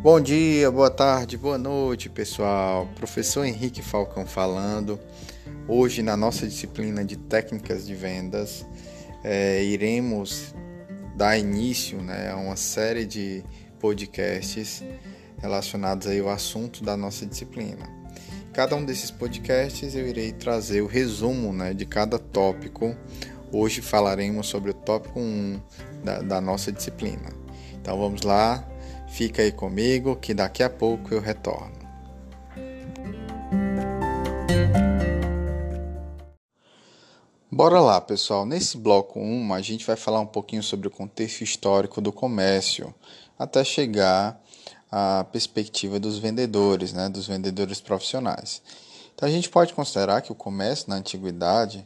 Bom dia, boa tarde, boa noite, pessoal. Professor Henrique Falcão falando. Hoje, na nossa disciplina de técnicas de vendas, é, iremos dar início né, a uma série de podcasts relacionados aí ao assunto da nossa disciplina. Cada um desses podcasts eu irei trazer o resumo né, de cada tópico. Hoje falaremos sobre o tópico 1 da, da nossa disciplina. Então vamos lá, Fica aí comigo que daqui a pouco eu retorno. Bora lá, pessoal. Nesse bloco 1, a gente vai falar um pouquinho sobre o contexto histórico do comércio, até chegar à perspectiva dos vendedores, né, dos vendedores profissionais. Então, a gente pode considerar que o comércio na antiguidade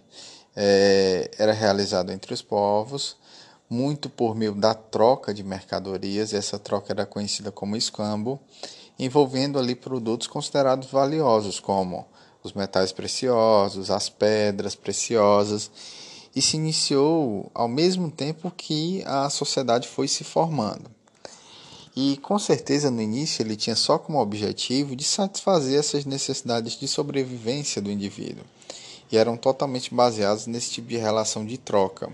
é, era realizado entre os povos muito por meio da troca de mercadorias, essa troca era conhecida como escambo, envolvendo ali produtos considerados valiosos, como os metais preciosos, as pedras preciosas, e se iniciou ao mesmo tempo que a sociedade foi se formando. E com certeza no início ele tinha só como objetivo de satisfazer essas necessidades de sobrevivência do indivíduo, e eram totalmente baseados nesse tipo de relação de troca.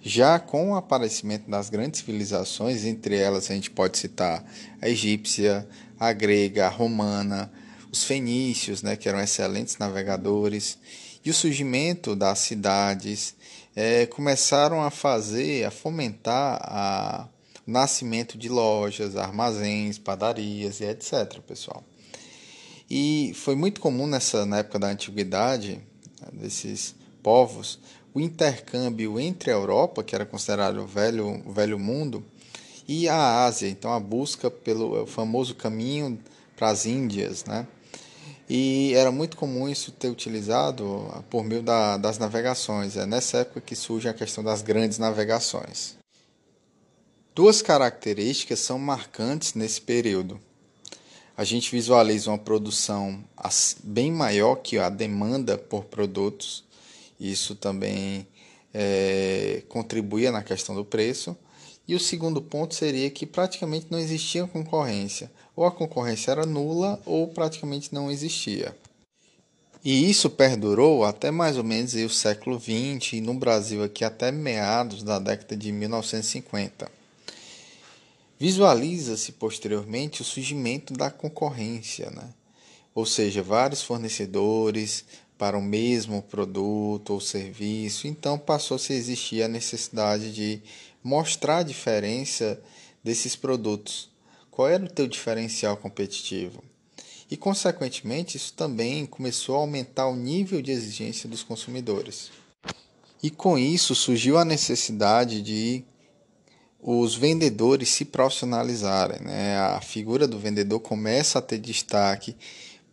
Já com o aparecimento das grandes civilizações, entre elas a gente pode citar a egípcia, a grega, a romana, os fenícios, né, que eram excelentes navegadores, e o surgimento das cidades é, começaram a fazer, a fomentar a, o nascimento de lojas, armazéns, padarias e etc, pessoal. E foi muito comum nessa na época da antiguidade desses povos o intercâmbio entre a Europa, que era considerado o velho, o velho mundo, e a Ásia, então a busca pelo famoso caminho para as Índias, né? E era muito comum isso ter utilizado por meio da, das navegações. É nessa época que surge a questão das grandes navegações. Duas características são marcantes nesse período. A gente visualiza uma produção bem maior que a demanda por produtos isso também é, contribuía na questão do preço. E o segundo ponto seria que praticamente não existia concorrência. Ou a concorrência era nula ou praticamente não existia. E isso perdurou até mais ou menos o século XX e no Brasil aqui até meados da década de 1950. Visualiza-se posteriormente o surgimento da concorrência, né? ou seja, vários fornecedores, para o mesmo produto ou serviço, então passou-se a existir a necessidade de mostrar a diferença desses produtos. Qual era o teu diferencial competitivo? E, consequentemente, isso também começou a aumentar o nível de exigência dos consumidores. E com isso surgiu a necessidade de os vendedores se profissionalizarem. Né? A figura do vendedor começa a ter destaque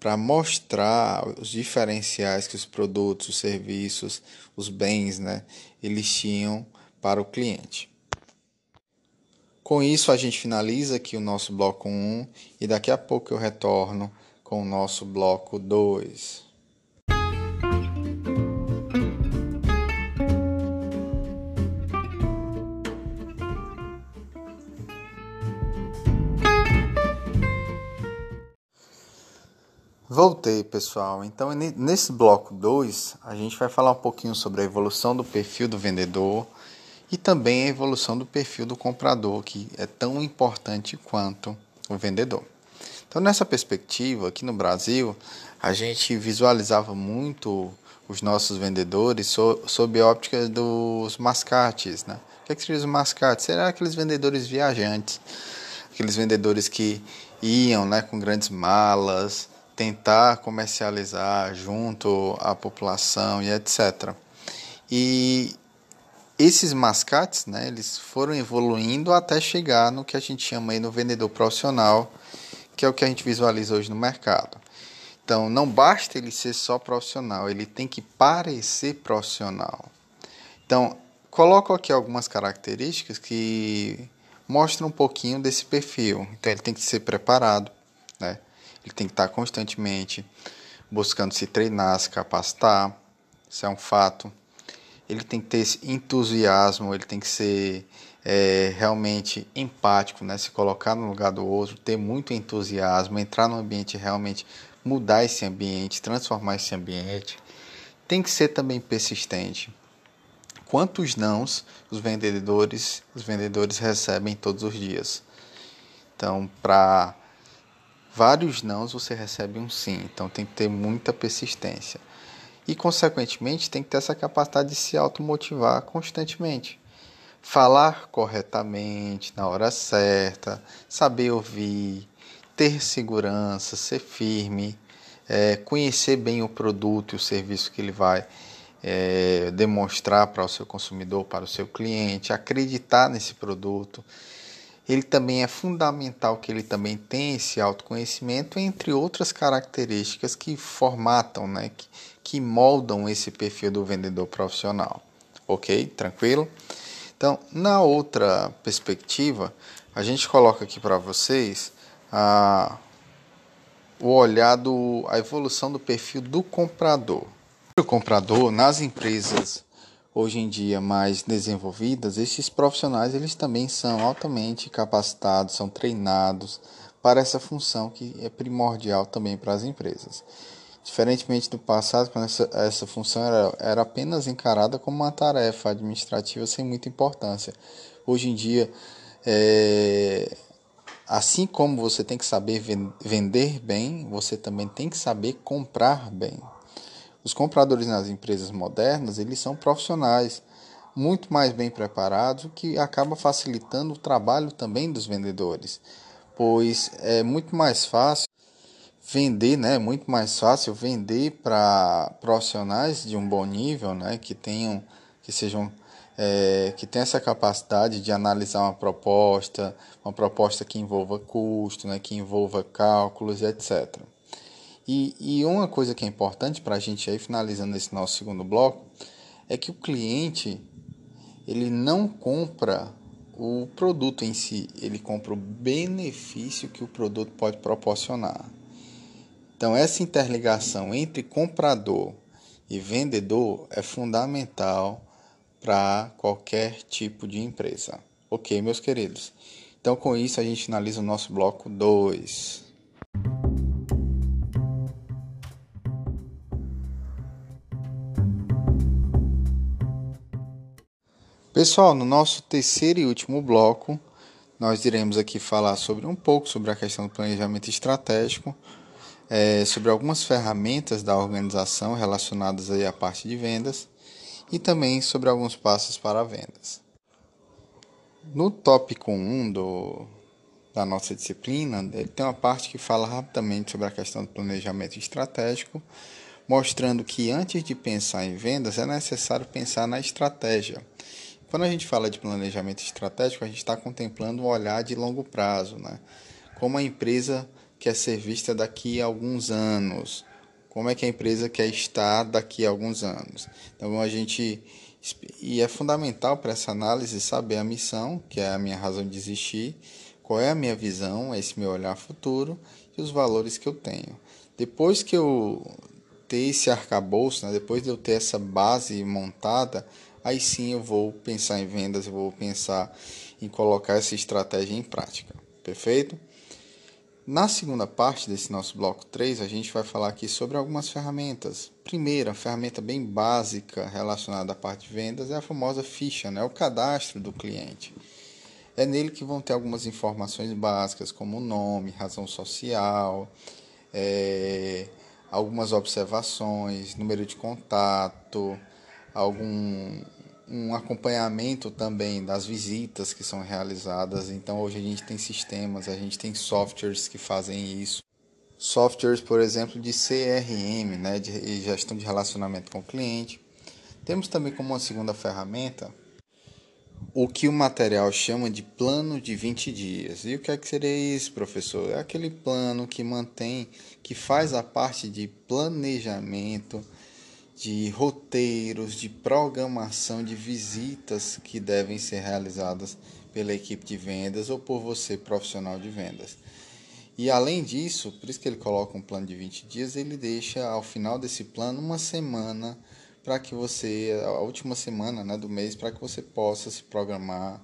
para mostrar os diferenciais que os produtos, os serviços, os bens, né, eles tinham para o cliente. Com isso, a gente finaliza aqui o nosso bloco 1 e daqui a pouco eu retorno com o nosso bloco 2. Voltei, pessoal. Então, nesse bloco 2, a gente vai falar um pouquinho sobre a evolução do perfil do vendedor e também a evolução do perfil do comprador, que é tão importante quanto o vendedor. Então, nessa perspectiva, aqui no Brasil, a gente visualizava muito os nossos vendedores sob a óptica dos mascates. Né? O que, é que seriam os mascates? Será aqueles vendedores viajantes, aqueles vendedores que iam né, com grandes malas tentar comercializar junto à população e etc. E esses mascates, né, eles foram evoluindo até chegar no que a gente chama aí no vendedor profissional, que é o que a gente visualiza hoje no mercado. Então, não basta ele ser só profissional, ele tem que parecer profissional. Então, coloco aqui algumas características que mostram um pouquinho desse perfil. Então, ele tem que ser preparado, né? Ele tem que estar constantemente buscando se treinar, se capacitar. Isso é um fato. Ele tem que ter esse entusiasmo, ele tem que ser é, realmente empático, né? se colocar no lugar do outro, ter muito entusiasmo, entrar no ambiente realmente mudar esse ambiente, transformar esse ambiente, tem que ser também persistente. Quantos nãos os vendedores, os vendedores recebem todos os dias? Então, para vários nãos você recebe um sim. Então tem que ter muita persistência. E consequentemente tem que ter essa capacidade de se automotivar constantemente falar corretamente na hora certa, saber ouvir, ter segurança, ser firme, é, conhecer bem o produto e o serviço que ele vai é, demonstrar para o seu consumidor, para o seu cliente, acreditar nesse produto. Ele também é fundamental que ele também tenha esse autoconhecimento, entre outras características que formatam, né, que, que moldam esse perfil do vendedor profissional. Ok? Tranquilo? Então, na outra perspectiva, a gente coloca aqui para vocês o olhar do, a evolução do perfil do comprador. O comprador, nas empresas hoje em dia mais desenvolvidas, esses profissionais eles também são altamente capacitados, são treinados para essa função que é primordial também para as empresas. Diferentemente do passado, quando essa, essa função era, era apenas encarada como uma tarefa administrativa sem muita importância. Hoje em dia, é, assim como você tem que saber vender bem, você também tem que saber comprar bem. Os compradores nas empresas modernas, eles são profissionais muito mais bem preparados, o que acaba facilitando o trabalho também dos vendedores, pois é muito mais fácil vender, né? Muito mais fácil vender para profissionais de um bom nível, né? Que tenham, que sejam, é, que tenham essa capacidade de analisar uma proposta, uma proposta que envolva custo, né? Que envolva cálculos, etc. E, e uma coisa que é importante para a gente aí finalizando esse nosso segundo bloco é que o cliente ele não compra o produto em si, ele compra o benefício que o produto pode proporcionar. Então, essa interligação entre comprador e vendedor é fundamental para qualquer tipo de empresa. Ok, meus queridos? Então, com isso, a gente finaliza o nosso bloco 2. Pessoal, no nosso terceiro e último bloco, nós iremos aqui falar sobre um pouco sobre a questão do planejamento estratégico, é, sobre algumas ferramentas da organização relacionadas aí à parte de vendas e também sobre alguns passos para vendas. No tópico 1 do, da nossa disciplina, ele tem uma parte que fala rapidamente sobre a questão do planejamento estratégico, mostrando que antes de pensar em vendas é necessário pensar na estratégia. Quando a gente fala de planejamento estratégico, a gente está contemplando um olhar de longo prazo, né? Como a empresa quer ser vista daqui a alguns anos? Como é que a empresa quer estar daqui a alguns anos? Então a gente e é fundamental para essa análise saber a missão, que é a minha razão de existir, qual é a minha visão, esse meu olhar futuro e os valores que eu tenho. Depois que eu ter esse arcabouço, né, depois de eu ter essa base montada, aí sim eu vou pensar em vendas, eu vou pensar em colocar essa estratégia em prática. Perfeito? Na segunda parte desse nosso bloco 3, a gente vai falar aqui sobre algumas ferramentas. Primeira, ferramenta bem básica relacionada à parte de vendas é a famosa ficha, né? o cadastro do cliente. É nele que vão ter algumas informações básicas, como nome, razão social, é, algumas observações, número de contato, algum um acompanhamento também das visitas que são realizadas. Então hoje a gente tem sistemas, a gente tem softwares que fazem isso. Softwares, por exemplo, de CRM, né, de gestão de relacionamento com o cliente. Temos também como uma segunda ferramenta o que o material chama de plano de 20 dias. E o que é que seria isso, professor? É aquele plano que mantém, que faz a parte de planejamento, de roteiros, de programação de visitas que devem ser realizadas pela equipe de vendas ou por você, profissional de vendas. E além disso, por isso que ele coloca um plano de 20 dias, ele deixa ao final desse plano uma semana para que você, a última semana né, do mês, para que você possa se programar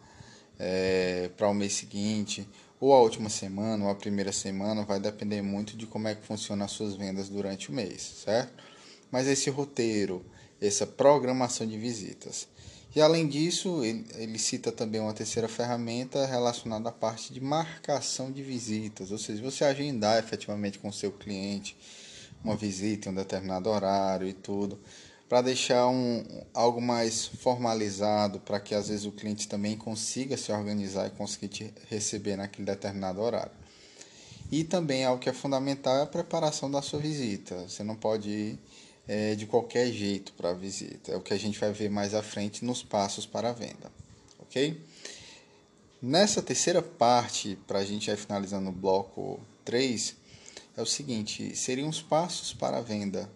é, para o mês seguinte, ou a última semana, ou a primeira semana, vai depender muito de como é que funcionam as suas vendas durante o mês, certo? Mas esse roteiro, essa programação de visitas. E além disso, ele, ele, cita também uma terceira ferramenta relacionada à parte de marcação de visitas, ou seja, você agendar efetivamente com o seu cliente uma visita em um determinado horário e tudo, para deixar um, algo mais formalizado, para que às vezes o cliente também consiga se organizar e conseguir te receber naquele determinado horário. E também algo que é fundamental é a preparação da sua visita. Você não pode ir é, de qualquer jeito para a visita. É o que a gente vai ver mais à frente nos passos para a venda, ok? Nessa terceira parte, para a gente ir finalizando o bloco 3, é o seguinte: seriam os passos para a venda.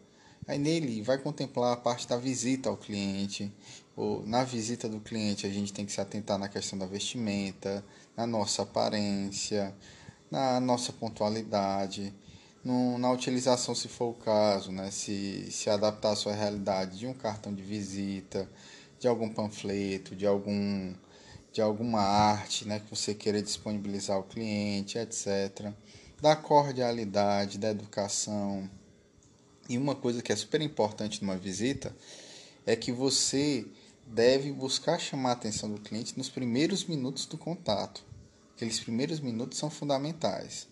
Aí nele vai contemplar a parte da visita ao cliente. Ou na visita do cliente a gente tem que se atentar na questão da vestimenta, na nossa aparência, na nossa pontualidade, no, na utilização, se for o caso, né? se, se adaptar à sua realidade de um cartão de visita, de algum panfleto, de algum de alguma arte né, que você queira disponibilizar ao cliente, etc. Da cordialidade, da educação. E uma coisa que é super importante numa visita é que você deve buscar chamar a atenção do cliente nos primeiros minutos do contato. Aqueles primeiros minutos são fundamentais.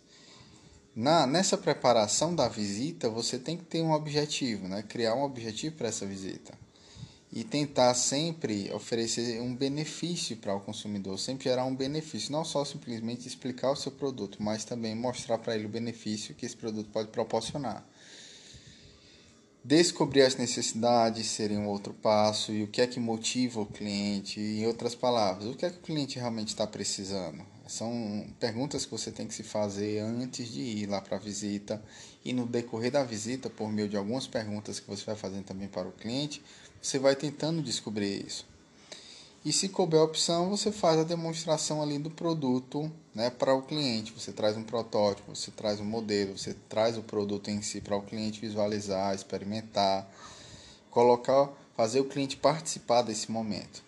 Na, nessa preparação da visita, você tem que ter um objetivo, né? criar um objetivo para essa visita. E tentar sempre oferecer um benefício para o consumidor, sempre gerar um benefício, não só simplesmente explicar o seu produto, mas também mostrar para ele o benefício que esse produto pode proporcionar. Descobrir as necessidades seria um outro passo e o que é que motiva o cliente, em outras palavras, o que é que o cliente realmente está precisando. São perguntas que você tem que se fazer antes de ir lá para a visita e no decorrer da visita, por meio de algumas perguntas que você vai fazendo também para o cliente, você vai tentando descobrir isso. E se couber a opção, você faz a demonstração ali do produto né, para o cliente. Você traz um protótipo, você traz um modelo, você traz o produto em si para o cliente visualizar, experimentar, colocar, fazer o cliente participar desse momento.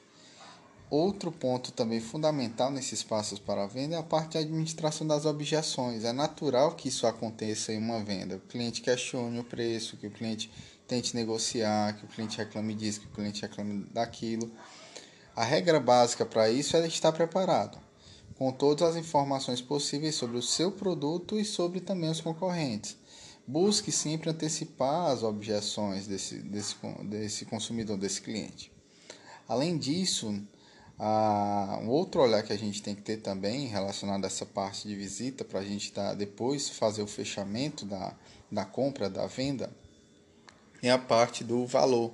Outro ponto também fundamental nesses passos para a venda é a parte de administração das objeções. É natural que isso aconteça em uma venda. O cliente questione o preço, que o cliente tente negociar, que o cliente reclame disso, que o cliente reclame daquilo. A regra básica para isso é estar preparado, com todas as informações possíveis sobre o seu produto e sobre também os concorrentes. Busque sempre antecipar as objeções desse, desse, desse consumidor, desse cliente. Além disso, ah, um outro olhar que a gente tem que ter também relacionado a essa parte de visita para a gente tá, depois fazer o fechamento da, da compra, da venda, é a parte do valor.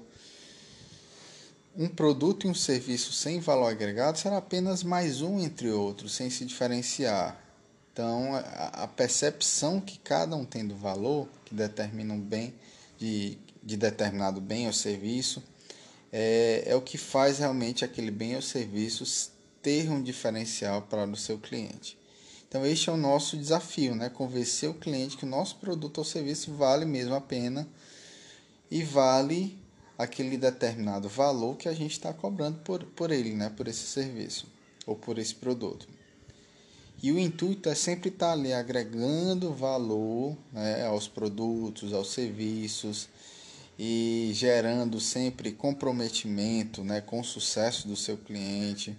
Um produto e um serviço sem valor agregado será apenas mais um entre outros, sem se diferenciar. Então, a, a percepção que cada um tem do valor, que determina um bem de, de determinado bem ou serviço, é, é o que faz realmente aquele bem ou serviço ter um diferencial para o seu cliente. Então, este é o nosso desafio, né? Convencer o cliente que o nosso produto ou serviço vale mesmo a pena e vale aquele determinado valor que a gente está cobrando por, por ele, né? Por esse serviço ou por esse produto. E o intuito é sempre estar ali agregando valor né, aos produtos, aos serviços, e gerando sempre comprometimento né, com o sucesso do seu cliente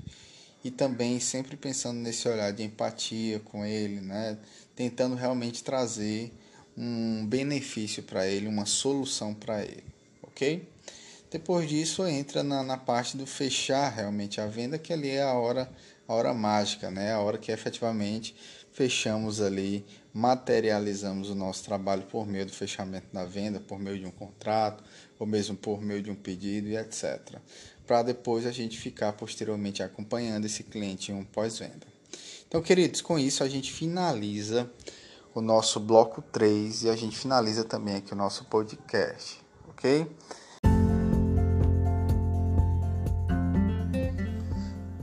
e também sempre pensando nesse olhar de empatia com ele, né, tentando realmente trazer um benefício para ele, uma solução para ele, ok? Depois disso entra na, na parte do fechar realmente a venda, que ali é a hora, a hora mágica, né? A hora que efetivamente fechamos ali, materializamos o nosso trabalho por meio do fechamento da venda, por meio de um contrato, ou mesmo por meio de um pedido e etc. Para depois a gente ficar posteriormente acompanhando esse cliente em um pós-venda. Então, queridos, com isso a gente finaliza o nosso bloco 3 e a gente finaliza também aqui o nosso podcast, ok?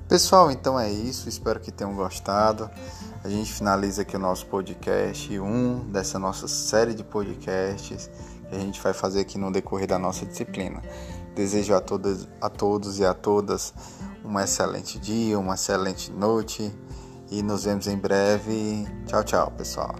Pessoal, então é isso. Espero que tenham gostado. A gente finaliza aqui o nosso podcast um dessa nossa série de podcasts que a gente vai fazer aqui no decorrer da nossa disciplina. Desejo a todas, a todos e a todas um excelente dia, uma excelente noite e nos vemos em breve. Tchau, tchau, pessoal.